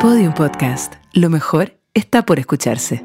Podium Podcast. Lo mejor está por escucharse.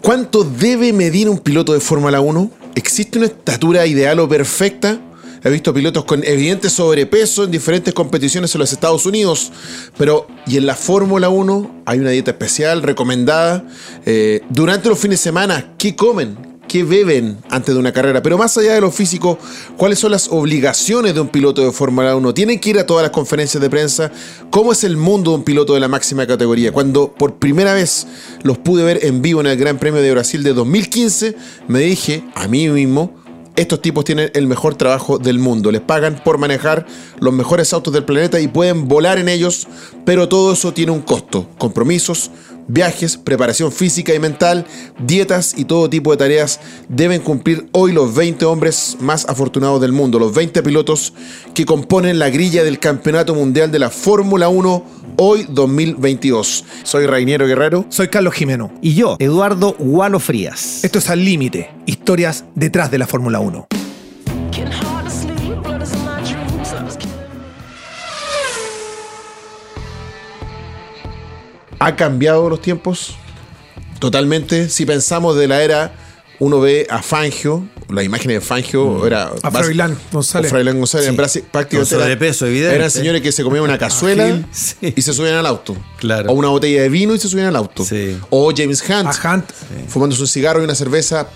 ¿Cuánto debe medir un piloto de Fórmula 1? ¿Existe una estatura ideal o perfecta? He visto pilotos con evidente sobrepeso en diferentes competiciones en los Estados Unidos, pero ¿y en la Fórmula 1 hay una dieta especial recomendada? Eh, durante los fines de semana, ¿qué comen? Qué beben antes de una carrera. Pero más allá de lo físico, ¿cuáles son las obligaciones de un piloto de Fórmula 1? ¿Tienen que ir a todas las conferencias de prensa? ¿Cómo es el mundo de un piloto de la máxima categoría? Cuando por primera vez los pude ver en vivo en el Gran Premio de Brasil de 2015, me dije a mí mismo, estos tipos tienen el mejor trabajo del mundo. Les pagan por manejar los mejores autos del planeta y pueden volar en ellos, pero todo eso tiene un costo, compromisos, viajes, preparación física y mental, dietas y todo tipo de tareas deben cumplir hoy los 20 hombres más afortunados del mundo, los 20 pilotos que componen la grilla del Campeonato Mundial de la Fórmula 1 hoy 2022. Soy Rainiero Guerrero. Soy Carlos Jimeno. Y yo, Eduardo Gualo Frías. Esto es Al Límite, historias detrás de la Fórmula 1. Ha cambiado los tiempos totalmente. Si pensamos de la era, uno ve a Fangio, la imagen de Fangio mm. era. A Froilán González. Froilán González, en Brasil, prácticamente. Era, peso, evidente. Eran señores que se comían una cazuela y se subían al auto. Claro. O una botella de vino y se subían al auto. O James Hunt, a Hunt. fumándose un cigarro y una cerveza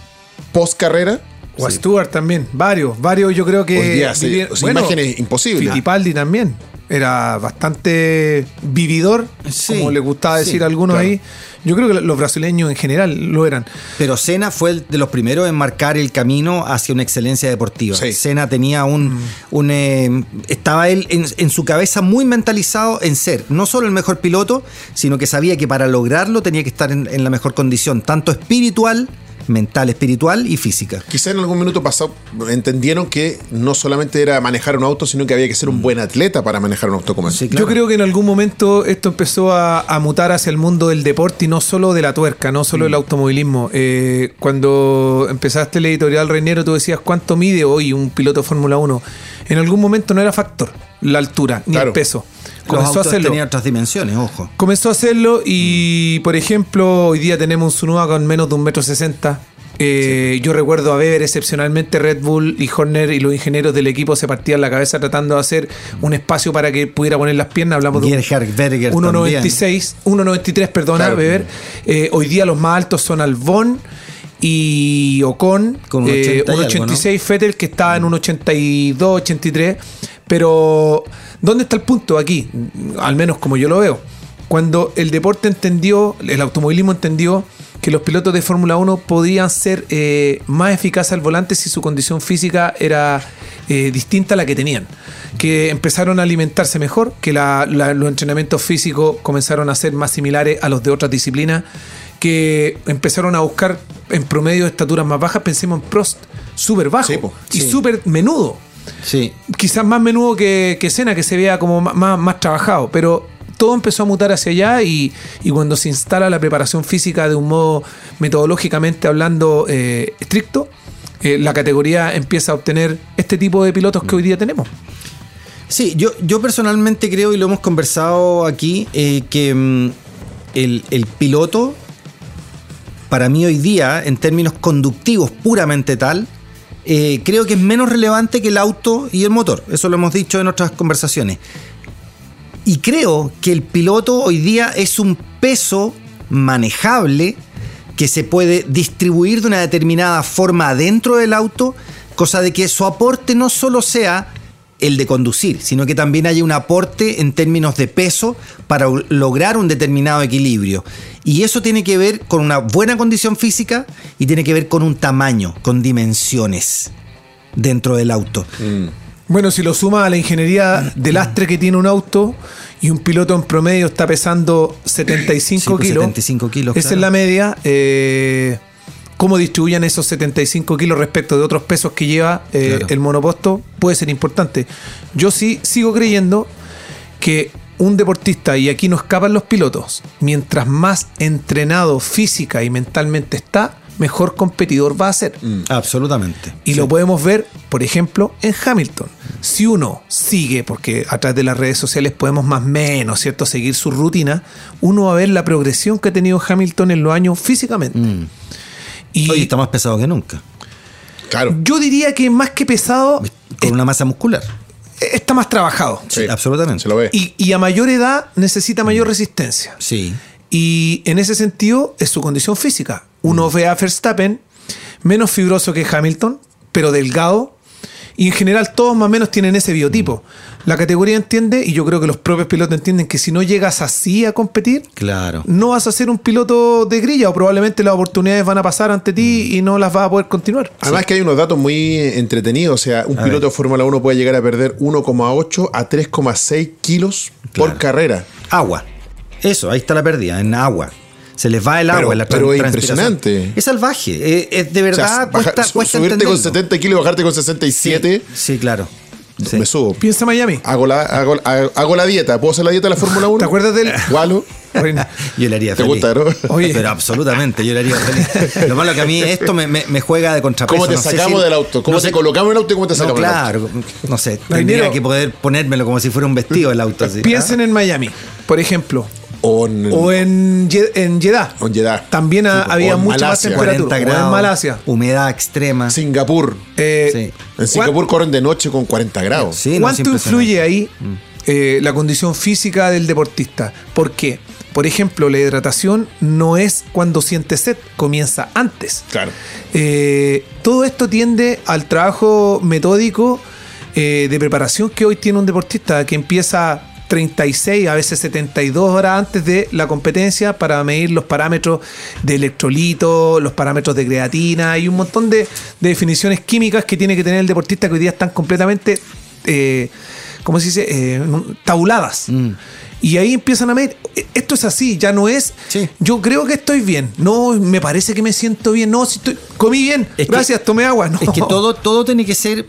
post carrera. O a Stewart también, varios, varios yo creo que... Hoy día, imágenes imposibles. Fittipaldi también era bastante vividor, como le gustaba decir a algunos ahí. Yo creo que los brasileños en general lo eran. Pero Senna fue de los primeros en marcar el camino hacia una excelencia deportiva. Senna tenía un. Mm. un eh, estaba él en, en, su cabeza muy mentalizado en ser no solo el mejor piloto, sino que sabía que para lograrlo tenía que estar en, en la mejor condición, tanto espiritual mental, espiritual y física. Quizá en algún minuto pasado entendieron que no solamente era manejar un auto, sino que había que ser un buen atleta para manejar un auto como ese. Yo creo que en algún momento esto empezó a, mutar hacia el mundo del deporte y no solo de la tuerca, no solo del mm. automovilismo. Eh, cuando empezaste el editorial Reinero, tú decías cuánto mide hoy un piloto de Fórmula 1. En algún momento no era factor la altura ni el peso comenzó a hacerlo. tenía otras dimensiones, ojo. Comenzó a hacerlo y, por ejemplo, hoy día tenemos un Sunua con menos de un metro sesenta. Eh, yo recuerdo a Weber excepcionalmente Red Bull y Horner y los ingenieros del equipo se partían la cabeza tratando de hacer un espacio para que pudiera poner las piernas. Hablamos de 1.96, 1.93, perdona, Weber. Eh, hoy día los más altos son Albon y Ocon, con un 1.86 eh, Fettel que está en un 82, 83. Pero, ¿dónde está el punto aquí? Al menos como yo lo veo. Cuando el deporte entendió, el automovilismo entendió que los pilotos de Fórmula 1 podían ser eh, más eficaces al volante si su condición física era eh, distinta a la que tenían. Que empezaron a alimentarse mejor, que los entrenamientos físicos comenzaron a ser más similares a los de otras disciplinas, que empezaron a buscar en promedio estaturas más bajas. Pensemos en Prost, súper bajo y súper menudo. Sí. Quizás más menudo que, que Cena, que se vea como más, más, trabajado, pero todo empezó a mutar hacia allá y, cuando se instala la preparación física de un modo metodológicamente hablando eh, estricto, eh, la categoría empieza a obtener este tipo de pilotos que hoy día tenemos. Sí, yo, yo personalmente creo, y lo hemos conversado aquí, eh, que mm, el, el piloto, para mí hoy día, en términos conductivos puramente tal, eh, creo que es menos relevante que el auto y el motor. Eso lo hemos dicho en otras conversaciones. Y creo que el piloto hoy día es un peso manejable que se puede distribuir de una determinada forma dentro del auto, cosa de que su aporte no solo sea el de conducir, sino que también haya un aporte en términos de peso para lograr un determinado equilibrio. Y eso tiene que ver con una buena condición física y tiene que ver con un tamaño, con dimensiones dentro del auto. Mm. Bueno, si lo suma a la ingeniería de lastre que tiene un auto y un piloto en promedio está pesando 75 kilos, 75 kilos esa es la media. Eh, cómo distribuyan esos 75 kilos respecto de otros pesos que lleva eh, el monoposto puede ser importante. Yo sí sigo creyendo que un deportista, y aquí no escapan los pilotos, mientras más entrenado física y mentalmente está, mejor competidor va a ser. Absolutamente. Y lo podemos ver, por ejemplo, en Hamilton. Si uno sigue, porque a través de las redes sociales podemos más o menos, ¿cierto?, seguir su rutina, uno va a ver la progresión que ha tenido Hamilton en los años físicamente. Y Hoy está más pesado que nunca. Claro. yo diría que más que pesado, Con una masa muscular. eh, está más trabajado. Sí, absolutamente. Se lo ve. Y, y a mayor edad necesita mayor resistencia. Sí. Y en ese sentido es su condición física. Uno ve a Verstappen menos fibroso que Hamilton, pero delgado. Y en general todos más o menos tienen ese biotipo. La categoría entiende, y yo creo que los propios pilotos entienden, que si no llegas así a competir, Claro. no vas a ser un piloto de grilla o probablemente las oportunidades van a pasar ante ti y no las vas a poder continuar. Además que hay unos datos muy entretenidos. O sea, un piloto de Fórmula 1 puede llegar a perder 1,8 a 3,6 kilos por carrera. Agua. Eso, ahí está la pérdida, en agua. Se les va el agua Pero- en la pero es impresionante. Es salvaje. eh, Es, de O verdad, sea, baja- cuesta, su- cuesta subirte con entenderlo. 70 kilos y bajarte con 67, Sí, sí, claro. Sí. me subo. Piensa Miami. Hago la, hago, hago- la dieta. ¿Puedo hacer la dieta de la Fórmula 1? ¿Te acuerdas del- Walo? Yo le haría ¿Te feliz. gusta, no? Oye. Pero absolutamente, yo le haría feliz. Lo malo que a mí esto me, me- me juega de contrapeso. ¿Cómo te no sacamos si- del auto? ¿Cómo no te sé- colocamos el auto y cómo te No, sacamos del auto? claro, no sé, tendría que poder ponérmelo como si fuera un vestido el auto. así. Piensen en Miami, por ejemplo. O en, O en, en Jeddah. o en Jeddah. También Sí, había mucha más Malasia. temperatura. 40 O en grados, Malasia. humedad extrema. Singapur. Eh, Sí. En Singapur corren de noche con 40 grados. Sí, ¿Cuánto influye ahí eh, la condición física del deportista? ¿Por qué? Por ejemplo, la hidratación no es cuando siente sed, comienza antes. Claro. Eh, todo esto tiende al trabajo metódico eh, de preparación que hoy tiene un deportista, que empieza 36, a veces 72 horas antes de la competencia para medir los parámetros de electrolito, los parámetros de creatina y un montón de, de definiciones químicas que tiene que tener el deportista que hoy día están completamente, eh, ¿cómo se dice?, Eh, tabuladas. Y ahí empiezan a medir, "Eh, esto es así, ya no es, Sí. yo creo que estoy bien, no, me parece que me siento bien, no, si estoy, comí bien, Es que- gracias, tomé agua, no. Es que todo, todo tiene que ser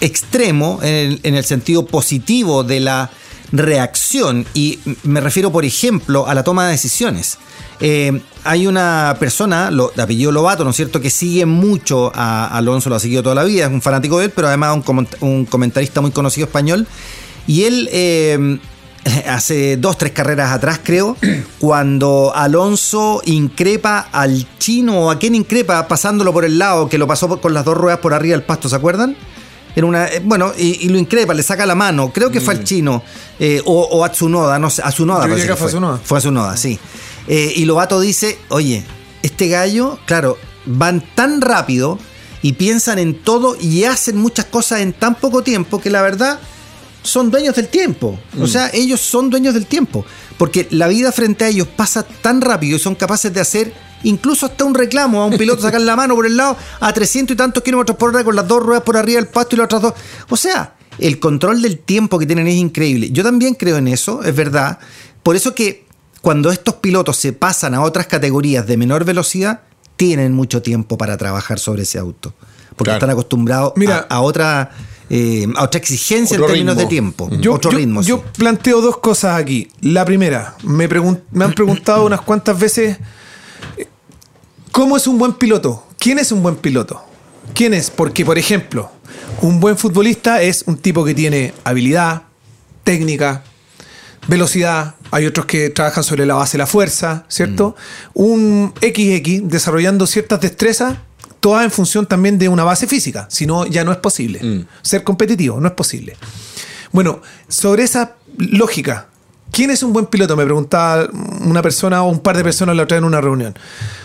extremo en el, en el sentido positivo de la reacción. Y me refiero, por ejemplo, a la toma de decisiones. Eh, hay una persona, lo, de apellido Lobato, ¿no es cierto?, que sigue mucho a Alonso, lo ha seguido toda la vida, es un fanático de él, pero además un, un comentarista muy conocido español. Y él, eh, hace dos, tres carreras atrás, creo, cuando Alonso increpa al chino o a quien increpa pasándolo por el lado, que lo pasó con las dos ruedas por arriba del pasto, ¿se acuerdan? Era una, eh, bueno, y, y lo increpa, le saca la mano, creo que fue al chino, eh, o, o a Tsunoda, no sé, a Tsunoda. Yo que fue a Tsunoda. Fue a Tsunoda, sí. Eh, y Lobato dice, oye, este gallo, claro, van tan rápido y piensan en todo y hacen muchas cosas en tan poco tiempo que la verdad son dueños del tiempo. O sea, ellos son dueños del tiempo. Porque la vida frente a ellos pasa tan rápido y son capaces de hacer incluso hasta un reclamo a un piloto, sacar la mano por el lado a 300 y tantos kilómetros por hora con las dos ruedas por arriba del pasto y las otras dos. O sea, el control del tiempo que tienen es increíble. Yo también creo en eso, es verdad. Por eso que cuando estos pilotos se pasan a otras categorías de menor velocidad, tienen mucho tiempo para trabajar sobre ese auto. Porque Claro. están acostumbrados Mira, a, a otra, eh, a otra exigencia en términos ritmo. de tiempo. Yo, otro yo- ritmo. yo sí. planteo dos cosas aquí. La primera, me, pregun- me han preguntado unas cuantas veces, ¿cómo es un buen piloto? ¿Quién es un buen piloto? ¿Quién es? Porque, por ejemplo, un buen futbolista es un tipo que tiene habilidad, técnica, velocidad. Hay otros que trabajan sobre la base de la fuerza, ¿cierto? Un XX desarrollando ciertas destrezas, todas en función también de una base física. Si no, ya no es posible. Ser competitivo, no es posible. Bueno, sobre esa lógica, ¿quién es un buen piloto? Me preguntaba una persona o un par de personas la otra en una reunión.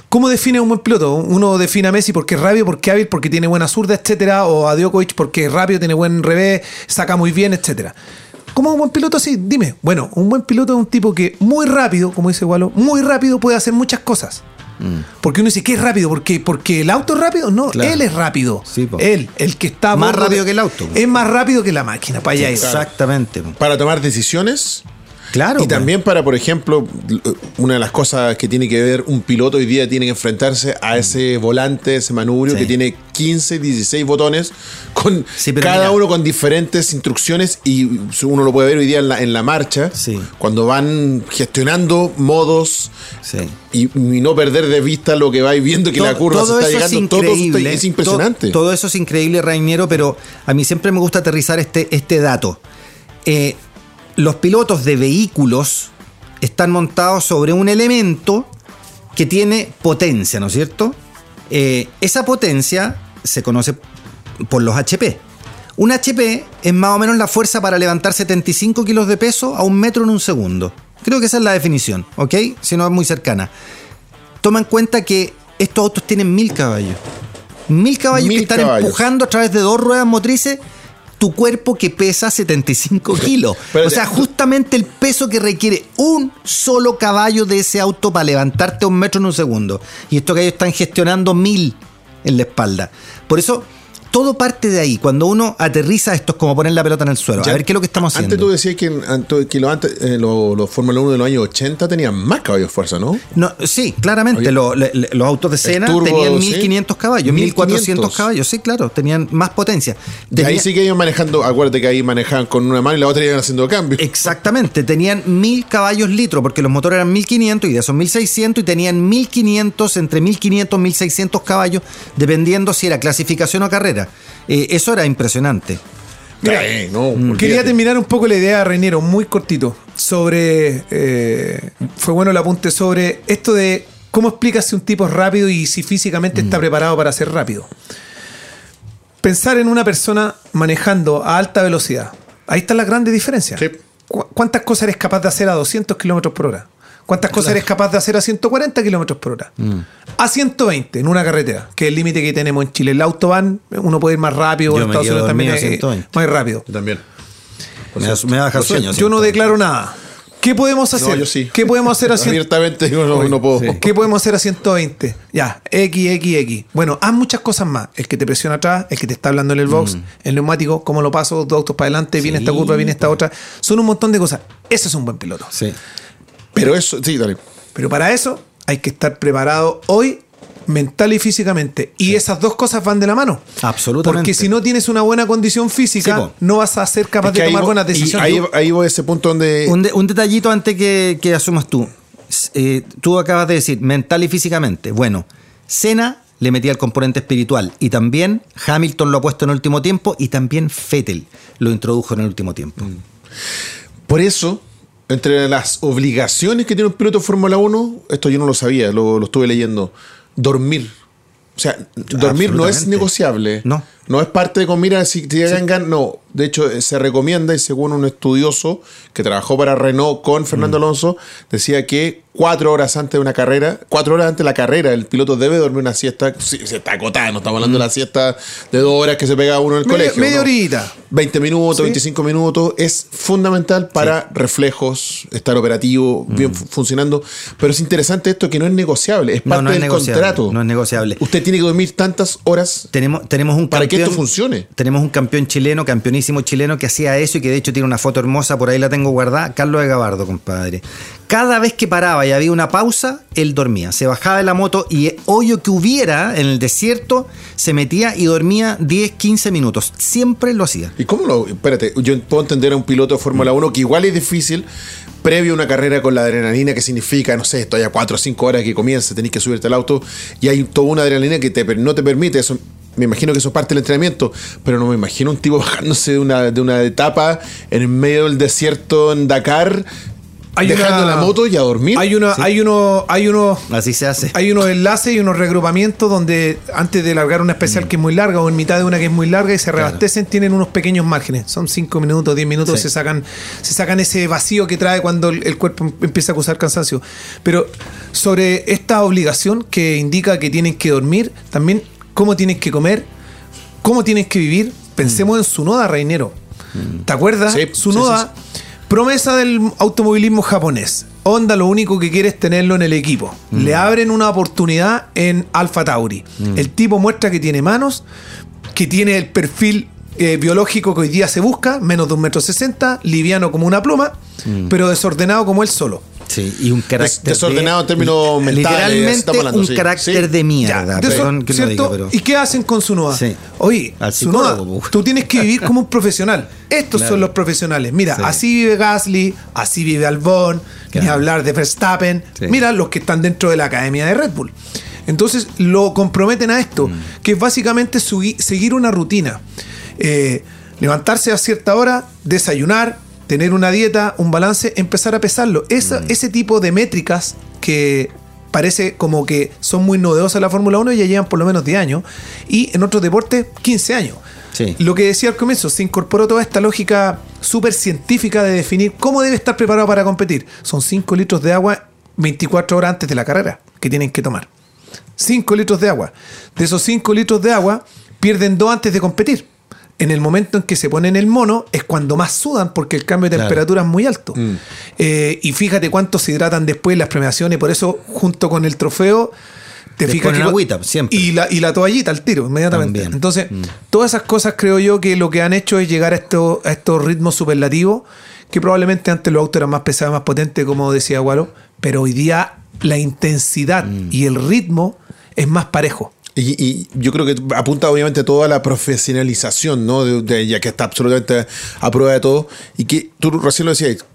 ¿Cómo define un buen piloto? Uno define a Messi porque es rápido, porque es hábil, porque tiene buena zurda, etcétera, o a Djokovic porque es rápido, tiene buen revés, saca muy bien, etcétera. ¿Cómo es un buen piloto? Sí, dime. Bueno, un buen piloto es un tipo que muy rápido, como dice Walo, muy rápido puede hacer muchas cosas. Porque uno dice, ¿qué es rápido? ¿Porque, porque el auto es rápido? No, Claro. él es rápido. Sí, él, el que está Más rápido que el auto. Es más rápido que la máquina, para allá. Exactamente. Para tomar decisiones. Claro. y pues. también para, por ejemplo, una de las cosas que tiene que ver un piloto hoy día tiene que enfrentarse a ese volante, ese manubrio Sí. que tiene 15, 16 botones, con Sí, cada mira. uno con diferentes instrucciones y uno lo puede ver hoy día en la, en la marcha, Sí. cuando van gestionando modos y, y no perder de vista lo que vais viendo que la Todo- curva se todo está llegando, es todo increíble. es impresionante. To- Todo, eso es increíble, Rainiero, pero a mí siempre me gusta aterrizar este, este dato. Eh, los pilotos de vehículos están montados sobre un elemento que tiene potencia, ¿no es cierto? Eh, esa potencia se conoce por los HP. Un HP es más o menos la fuerza para levantar 75 kilos de peso a un metro en un segundo. Creo que esa es la definición, ¿ok? Si no es muy cercana. Toma en cuenta que estos autos tienen mil caballos. Mil caballos Mil que están caballos. empujando a través de dos ruedas motrices tu cuerpo que pesa 75 kilos. O sea, justamente el peso que requiere un solo caballo de ese auto para levantarte un metro en un segundo. Y estos caballos están gestionando mil en la espalda. Por eso, todo parte de ahí. Cuando uno aterriza esto es como poner la pelota en el suelo. Ya, a ver qué es lo que estamos haciendo. Antes tú decías que, que lo antes, eh, los, los Fórmula 1 de los años 80 tenían más caballos de fuerza, ¿no? No, sí, claramente. Oye, lo- le- le- los autos de Sena turbo, tenían sí. 1500 caballos, 1400 1500. caballos. Sí, claro, tenían más potencia. Y ahí Tenía- sí que iban manejando, acuérdate que ahí manejaban con una mano y la otra iban haciendo cambio. Exactamente, tenían 1000 caballos litro, porque los motores eran 1500 y ya son 1600 y tenían 1500, entre 1500 y 1600 caballos, dependiendo si era clasificación o carrera. Eh, eso era impresionante. Mira, Eh, no, Quería terminar un poco la idea, Reinero, muy cortito, sobre, eh, fue bueno el apunte sobre esto de cómo explicas si un tipo es rápido y si físicamente está preparado para ser rápido. Pensar en una persona manejando a alta velocidad, ahí está la grande diferencia. Sí. ¿Cu- ¿Cuántas cosas eres capaz de hacer a 200 kilómetros por hora? ¿Cuántas cosas eres capaz de hacer a 140 kilómetros por hora? A 120 en una carretera, que es el límite que tenemos en Chile. El autobahn, uno puede ir más rápido, Yo en Estados Unidos también es 120. más rápido. Yo también. Me, da- me baja sueño. Yo no 120. declaro nada. ¿Qué podemos hacer? No, yo sí. ¿Qué podemos hacer a 100 Abiertamente digo, no, no puedo. ¿Qué podemos hacer a 120? Ya, X, X, X. Bueno, haz muchas cosas más. El que te presiona atrás, el que te está hablando en el box, el neumático, cómo lo paso, dos autos para adelante, viene Sí, esta curva, viene esta otra. Son un montón de cosas. Ese es un buen piloto. Sí. Pero eso, sí, dale. Pero para eso hay que estar preparado hoy mental y físicamente. Y esas dos cosas van de la mano. Absolutamente. Porque si no tienes una buena condición física, Sí, no vas a ser capaz Es que de tomar buenas decisiones. Ahí, ahí voy a ese punto donde. Un, de- un detallito antes que, que asumas tú. Eh, tú acabas de decir mental y físicamente. Bueno, Senna le metía el componente espiritual y también Hamilton lo ha puesto en el último tiempo y también Vettel lo introdujo en el último tiempo. Por eso, entre las obligaciones que tiene un piloto de Fórmula 1, esto yo no lo sabía, lo, lo estuve leyendo, dormir. O sea, dormir no es negociable. No. No es parte de, como, mira, si te gan- no. De hecho, eh, se recomienda, y según un estudioso que trabajó para Renault con Fernando Alonso, decía que cuatro horas antes de una carrera, cuatro horas antes de la carrera, el piloto debe dormir una siesta, si si está acotada, no estamos hablando de la siesta de dos horas que se pega uno en el Media- colegio. media ¿no? horita. 20 minutos, Sí. 25 minutos, es fundamental para reflejos, estar operativo, bien fu- funcionando. Pero es interesante esto que no es negociable, es No, parte no es del contrato. no es negociable. Usted tiene que dormir tantas horas Tenemos, tenemos un para que esto funcione. Tenemos un campeón chileno, campeonísimo chileno, que hacía eso y que de hecho tiene una foto hermosa, por ahí la tengo guardada. Carlos de Gabardo, compadre. Cada vez que paraba y había una pausa, él dormía. Se bajaba de la moto y hoyo que hubiera en el desierto, se metía y dormía 10, 15 minutos. Siempre lo hacía. ¿Y cómo lo.? Espérate, yo puedo entender a un piloto de Fórmula 1 que igual es difícil, previo a una carrera con la adrenalina, que significa, no sé, estoy a 4 o 5 horas que comienza, tenés que subirte al auto, y hay toda una adrenalina que te, no te permite eso. Me imagino que eso es parte del entrenamiento, pero no me imagino un tipo bajándose de una, de una etapa en el medio del desierto en Dakar, dejando la moto y a dormir. Hay, una, hay, uno, hay uno, Así se hace. hay unos enlaces y unos regrupamientos donde antes de largar una especial Mm. que es muy larga o en mitad de una que es muy larga y se reabastecen, tienen unos pequeños márgenes. Son 5 minutos, 10 minutos, Sí. se, sacan, se sacan ese vacío que trae cuando el, el cuerpo empieza a acusar cansancio. Pero sobre esta obligación que indica que tienen que dormir, también cómo tienes que comer, cómo tienes que vivir, pensemos en Sunoda, Reinero. ¿Te acuerdas? Sí, Sunoda, promesa del automovilismo japonés. Honda lo único que quiere es tenerlo en el equipo. Le abren una oportunidad en Alfa Tauri. El tipo muestra que tiene manos, que tiene el perfil eh, biológico que hoy día se busca, menos de un metro sesenta, liviano como una pluma, pero desordenado como él solo. Sí, y un carácter. Des- desordenado de- en términos mentales, Literalmente hablando, un sí. carácter Sí. de mierda. Perdón que lo ¿cierto? diga, pero. ¿Y qué hacen con Sunoa? Sí. Oye, po. tú tienes que vivir como un profesional. Estos Claro. son los profesionales. Mira, Sí. así vive Gasly, así vive Albon, ni Claro. hablar de Verstappen. Sí. Mira los que están dentro de la academia de Red Bull. Entonces lo comprometen a esto, Mm. que es básicamente seguir una rutina. Eh, levantarse a cierta hora, desayunar, tener una dieta, un balance, empezar a pesarlo. Esa- Mm. Ese tipo de métricas que parece como que son muy novedosas en la Fórmula 1 ya llevan por lo menos 10 años y en otros deportes 15 años. Sí. Lo que decía al comienzo, se incorporó toda esta lógica súper científica de definir cómo debe estar preparado para competir. Son 5 litros de agua 24 horas antes de la carrera que tienen que tomar. 5 litros de agua. De esos 5 litros de agua, pierden 2 antes de competir. En el momento en que se ponen el mono es cuando más sudan porque el cambio de Claro. temperatura es muy alto. Eh, y fíjate cuánto se hidratan después las premiaciones. Por eso, junto con el trofeo, te fijas que- agüita, siempre. Y la, y la toallita al tiro, inmediatamente. También. Entonces, todas esas cosas creo yo que lo que han hecho es llegar a, esto, a estos ritmos superlativos, que probablemente antes los autos eran más pesados, más potentes, como decía Gualo, pero hoy día la intensidad y el ritmo es más parejo. Y, y yo creo que apunta obviamente todo a la profesionalización, ¿no? De, ella que está absolutamente a prueba de todo. Y que tú recién lo decías,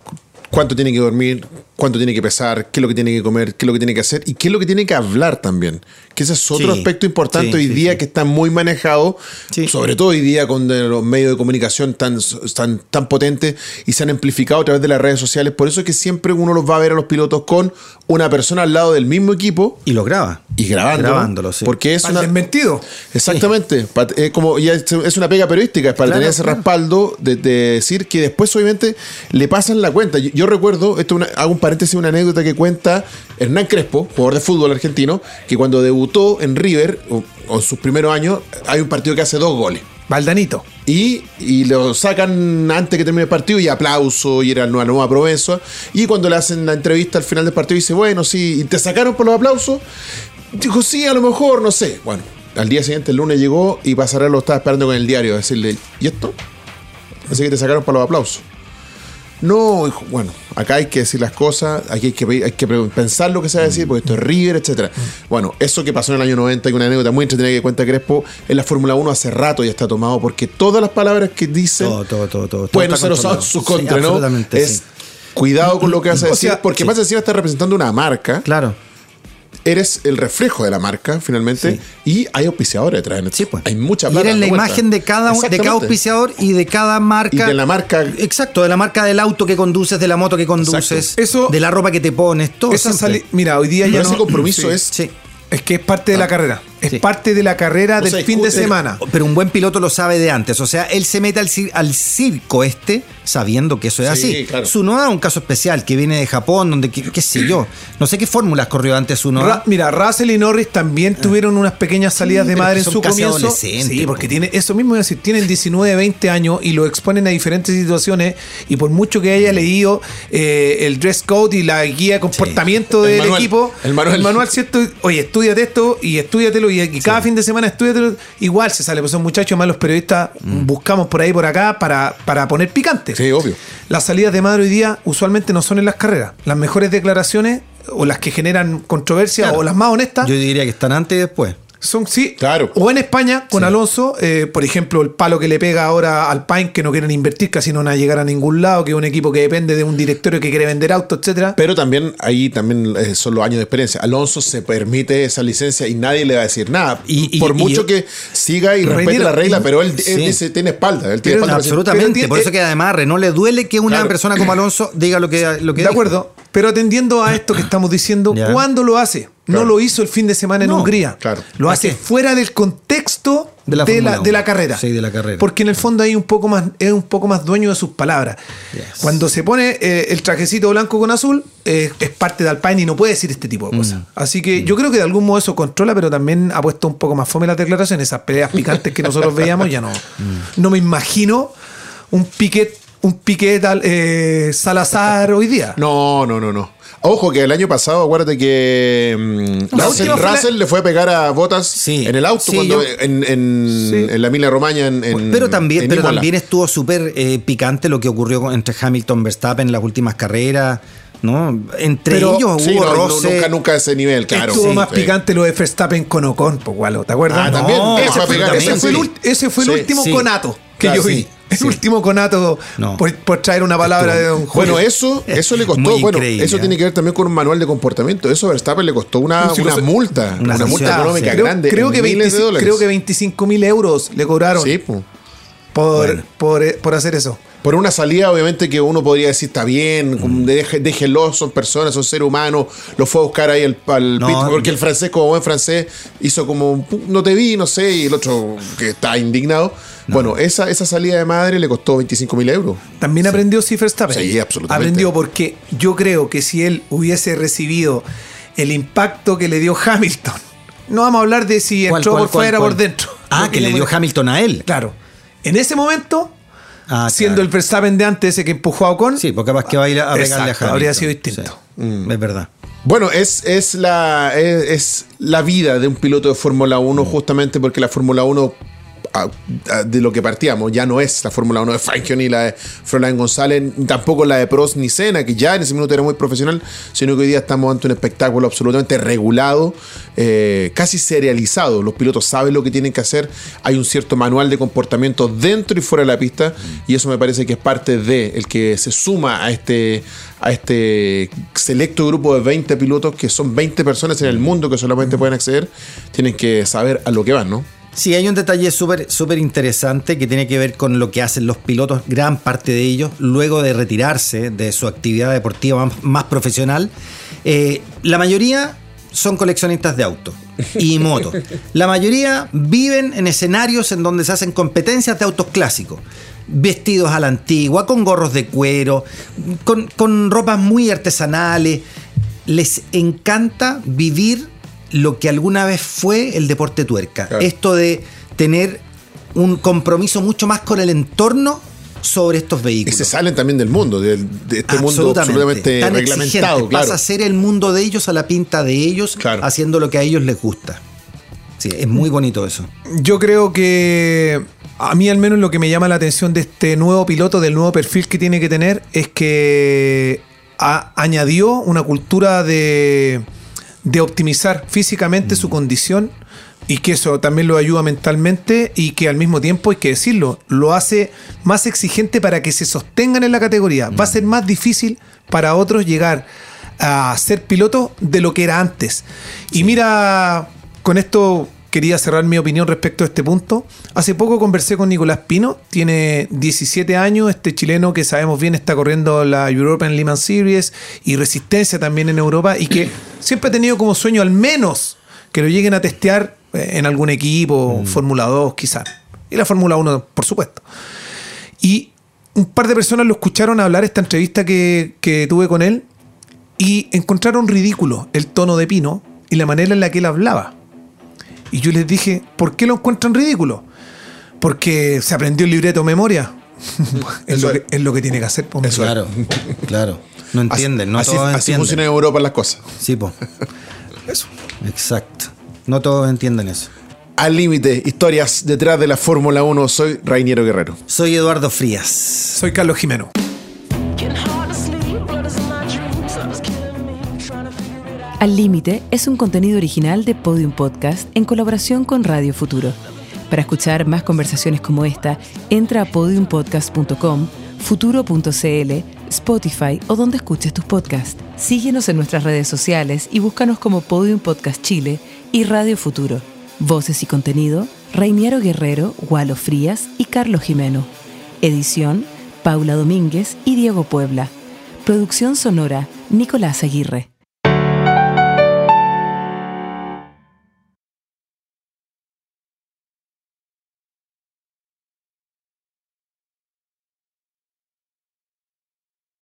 cuánto tiene que dormir, cuánto tiene que pesar, qué es lo que tiene que comer, qué es lo que tiene que hacer y qué es lo que tiene que hablar también. Que ese es otro Sí, aspecto importante sí, hoy sí, día sí. que está muy manejado, Sí. sobre todo hoy día con los medios de comunicación tan, tan, tan potentes y se han amplificado a través de las redes sociales. Por eso es que siempre uno los va a ver a los pilotos con una persona al lado del mismo equipo Y lo graba. y grabándolo. Grabándolo, sí. Porque es una, desmentido. Exactamente. Como ya es una pega periodística, es para Claro, tener ese claro. respaldo de, de decir que después obviamente le pasan la cuenta. Yo, yo recuerdo, esto es una- hago un paréntesis, una anécdota que cuenta Hernán Crespo, jugador de fútbol argentino, que cuando debutó en River, o, o en sus primeros años, hay un partido que hace dos goles. Valdanito. Y, y lo sacan antes que termine el partido y aplauso y era una nueva promesa. Y cuando le hacen la entrevista al final del partido dice, bueno, sí, ¿y te sacaron por los aplausos? Dijo, sí, a lo mejor, no sé. Bueno, al día siguiente, el lunes llegó y Pasarela lo estaba esperando con el diario a decirle, ¿y esto? Así que te sacaron por los aplausos. No, hijo, bueno, acá hay que decir las cosas, aquí hay que, hay que pensar lo que se va a decir, porque esto es River, etcétera. Bueno, eso que pasó en el año 90, y una anécdota muy entretenida que cuenta Crespo, en la Fórmula 1 hace rato ya está tomado, porque todas las palabras que dicen Todo, todo, todo, todo. pueden está ser usadas en su contra, Sí, ¿no? absolutamente, Es sí. cuidado con lo que vas a O decir, sea, porque sí. más encima estás representando una marca, Claro. Eres el reflejo de la marca, finalmente, y hay auspiciadores detrás. Sí, pues. Hay mucha Y plata. eres la imagen de cada, de cada auspiciador y de cada marca. Y de la marca. Exacto, de la marca del auto que conduces, de la moto que conduces, Exacto. Eso- de la ropa que te pones, todo. Esa Mira, hoy día Pero ya ese no. compromiso Sí. es. Sí. Es que es parte de la carrera. Es Sí. parte de la carrera No del fin de semana. Pero un buen piloto lo sabe de antes. O sea, él se mete al, cir- al circo este sabiendo que eso es Sí, así. claro. Sunoda es un caso especial que viene de Japón, donde, qué, qué sé yo. No sé qué fórmulas corrió antes Sunoda. Ra- mira, Russell y Norris también tuvieron unas pequeñas salidas de madre en su comienzo. Sí, porque po. tiene, eso mismo iba a decir, tienen 19, 20 años y lo exponen a diferentes situaciones y por mucho que haya leído eh, el dress code y la guía de comportamiento El del manual, equipo, el manual. ¿cierto? Oye, estudiate esto y estudiatelo y, y cada fin de semana estudiatelo. Igual se sale, pues son muchachos más los periodistas buscamos por ahí por acá para, para poner picante. Mm. Sí, obvio. Las salidas de madre hoy día usualmente no son en las carreras. Las mejores declaraciones o las que generan controversia Claro. o las más honestas Yo diría que están antes y después. Son sí. Claro. O en España con Sí. Alonso, eh, por ejemplo, el palo que le pega ahora al Pine que no quieren invertir, casi no van a llegar a ningún lado, que es un equipo que depende de un directorio que quiere vender autos, etcétera. Pero también ahí también eh, son los años de experiencia. Alonso se permite esa licencia y nadie le va a decir nada. Y- y- Por y- mucho que siga y respete la regla, pero él, él sí. dice, tiene espalda. Él tiene Pero espalda Absolutamente. pero Por eso que además Renault le duele que una Claro. persona como Alonso diga lo que, lo que De dijo. acuerdo. Pero atendiendo a esto que estamos diciendo. ¿cuándo lo hace? No lo hizo el fin de semana en No, Hungría. claro. Lo ¿Para hace fuera del contexto De la de Fórmula la, uno. de la carrera. Sí, de la carrera. Porque en el fondo hay un poco más, es un poco más dueño de sus palabras. Yes. Cuando se pone eh, el trajecito blanco con azul, eh, es parte de Alpine y no puede decir este tipo de cosas. Mm. Así que yo creo que de algún modo eso controla, pero también ha puesto un poco más fome las declaraciones. Esas peleas picantes que nosotros veíamos, ya no. Mm. No me imagino un piquet, un piquet al- eh, Salazar hoy día. No, no, no, no. Ojo que el año pasado, acuérdate que mm, La Russell, la- le fue a pegar a Botas Sí. en el auto Sí, cuando yo- en, en- Sí. en la Emilia Romagna en, en- pero también, en pero Imola. también estuvo súper eh, picante lo que ocurrió entre Hamilton y Verstappen en las últimas carreras. ¿no? Entre Pero- ellos Sí, hubo no, no, roce. nunca, nunca a ese nivel, claro. Estuvo Sí, más sí. picante lo de Verstappen con Ocon, pues, ¿te acuerdas? Ah, también. No, ese fue picante, ese fue el, ese fue el último sí. conato que Claro, yo vi. sí, el sí. último conato No. por, por traer una palabra de Don Julio. Bueno, eso, eso le costó. Bueno, eso ¿eh? tiene que ver también con un manual de comportamiento. Eso a Verstappen le costó una, una multa. Una Una, multa económica sí. grande. creo que miles 25 de dólares. creo que 25 mil euros le cobraron Sí, por, Bueno. por, eh, por hacer eso. Por una salida, obviamente, que uno podría decir está bien, como deje- déjenlo, son personas, son seres humanos. Lo fue a buscar ahí al, al No, pit, porque el francés, como buen francés, hizo como "Pu- no te vi, no sé, y el otro que está indignado. Bueno, esa, esa salida de madre le costó 25 mil euros. También aprendió si Verstappen. Sí, absolutamente. Aprendió porque yo creo que si él hubiese recibido el impacto que le dio Hamilton, no vamos a hablar de si ¿Cuál, entró cuál, por cuál, fuera o por dentro. Ah, que le dio Hamilton a él. Claro. En ese momento, Ah, siendo claro. el Verstappen de antes, ese que empujó a Ocon, Sí, porque capaz que va a ir a pegarle a Hamilton. habría sido distinto. Sí, Es verdad. Bueno, es, es, la, es, es la vida de un piloto de Fórmula 1, justamente porque la Fórmula 1, de lo que partíamos, ya no es la Fórmula 1 de Fangio ni la de González, tampoco la de Prost ni Senna, que ya en ese minuto era muy profesional, sino que hoy día estamos ante un espectáculo absolutamente regulado, eh, casi serializado. Los pilotos saben lo que tienen que hacer, hay un cierto manual de comportamiento dentro y fuera de la pista, y eso me parece que es parte de el que se suma a este, a este selecto grupo de 20 pilotos, que son 20 personas en el mundo que solamente pueden acceder, tienen que saber a lo que van, ¿no? Sí, hay un detalle súper súper interesante que tiene que ver con lo que hacen los pilotos, gran parte de ellos, luego de retirarse de su actividad deportiva más, más profesional. Eh, la mayoría son coleccionistas de autos y motos. La mayoría viven en escenarios en donde se hacen competencias de autos clásicos. Vestidos a la antigua, con gorros de cuero, con, con ropas muy artesanales. Les encanta vivir lo que alguna vez fue el deporte tuerca. Claro. Esto de tener un compromiso mucho más con el entorno sobre estos Y vehículos. se salen también del mundo, de, este mundo absolutamente Tan reglamentado, exigente. claro. Pasa a ser el mundo de ellos a la pinta de ellos, Claro. haciendo lo que a ellos les gusta. Sí, es muy bonito eso. Yo creo que a mí al menos lo que me llama la atención de este nuevo piloto, del nuevo perfil que tiene que tener, es que a- añadió una cultura de, de optimizar físicamente su condición y que eso también lo ayuda mentalmente y que al mismo tiempo, hay que decirlo, lo hace más exigente para que se sostengan en la categoría. Va a ser más difícil para otros llegar a ser piloto de lo que era antes. Y mira, con esto quería cerrar mi opinión respecto a este punto. Hace poco conversé con Nicolás Pino, tiene 17 años, este chileno que sabemos bien está corriendo la European Le Mans Series y resistencia también en Europa y que siempre ha tenido como sueño al menos que lo lleguen a testear eh, en algún equipo, Fórmula 2 quizás, y la Fórmula 1 por supuesto. Y un par de personas lo escucharon hablar esta entrevista que, que tuve con él y encontraron ridículo el tono de Pino y la manera en la que él hablaba. Y yo les dije, ¿por qué lo encuentran ridículo? Porque se aprendió el libreto memoria. es, lo que, es lo que tiene que hacer. po. Eso es. Claro, claro. No entienden, no así, todos así entienden. funciona en Europa las cosas. Sí, po. Eso. Exacto. No todos entienden eso. Al límite, historias detrás de la Fórmula 1. Soy Rainiero Guerrero. Soy Eduardo Frías. Soy Carlos Jimeno. Al Límite es un contenido original de Podium Podcast en colaboración con Radio Futuro. Para escuchar más conversaciones como esta, entra a podiumpodcast.com, futuro.cl, Spotify o donde escuches tus podcasts. Síguenos en nuestras redes sociales y búscanos como Podium Podcast Chile y Radio Futuro. Voces y contenido, Reiniero Guerrero, Gualo Frías y Carlos Jimeno. Edición, Paula Domínguez y Diego Puebla. Producción sonora, Nicolás Aguirre.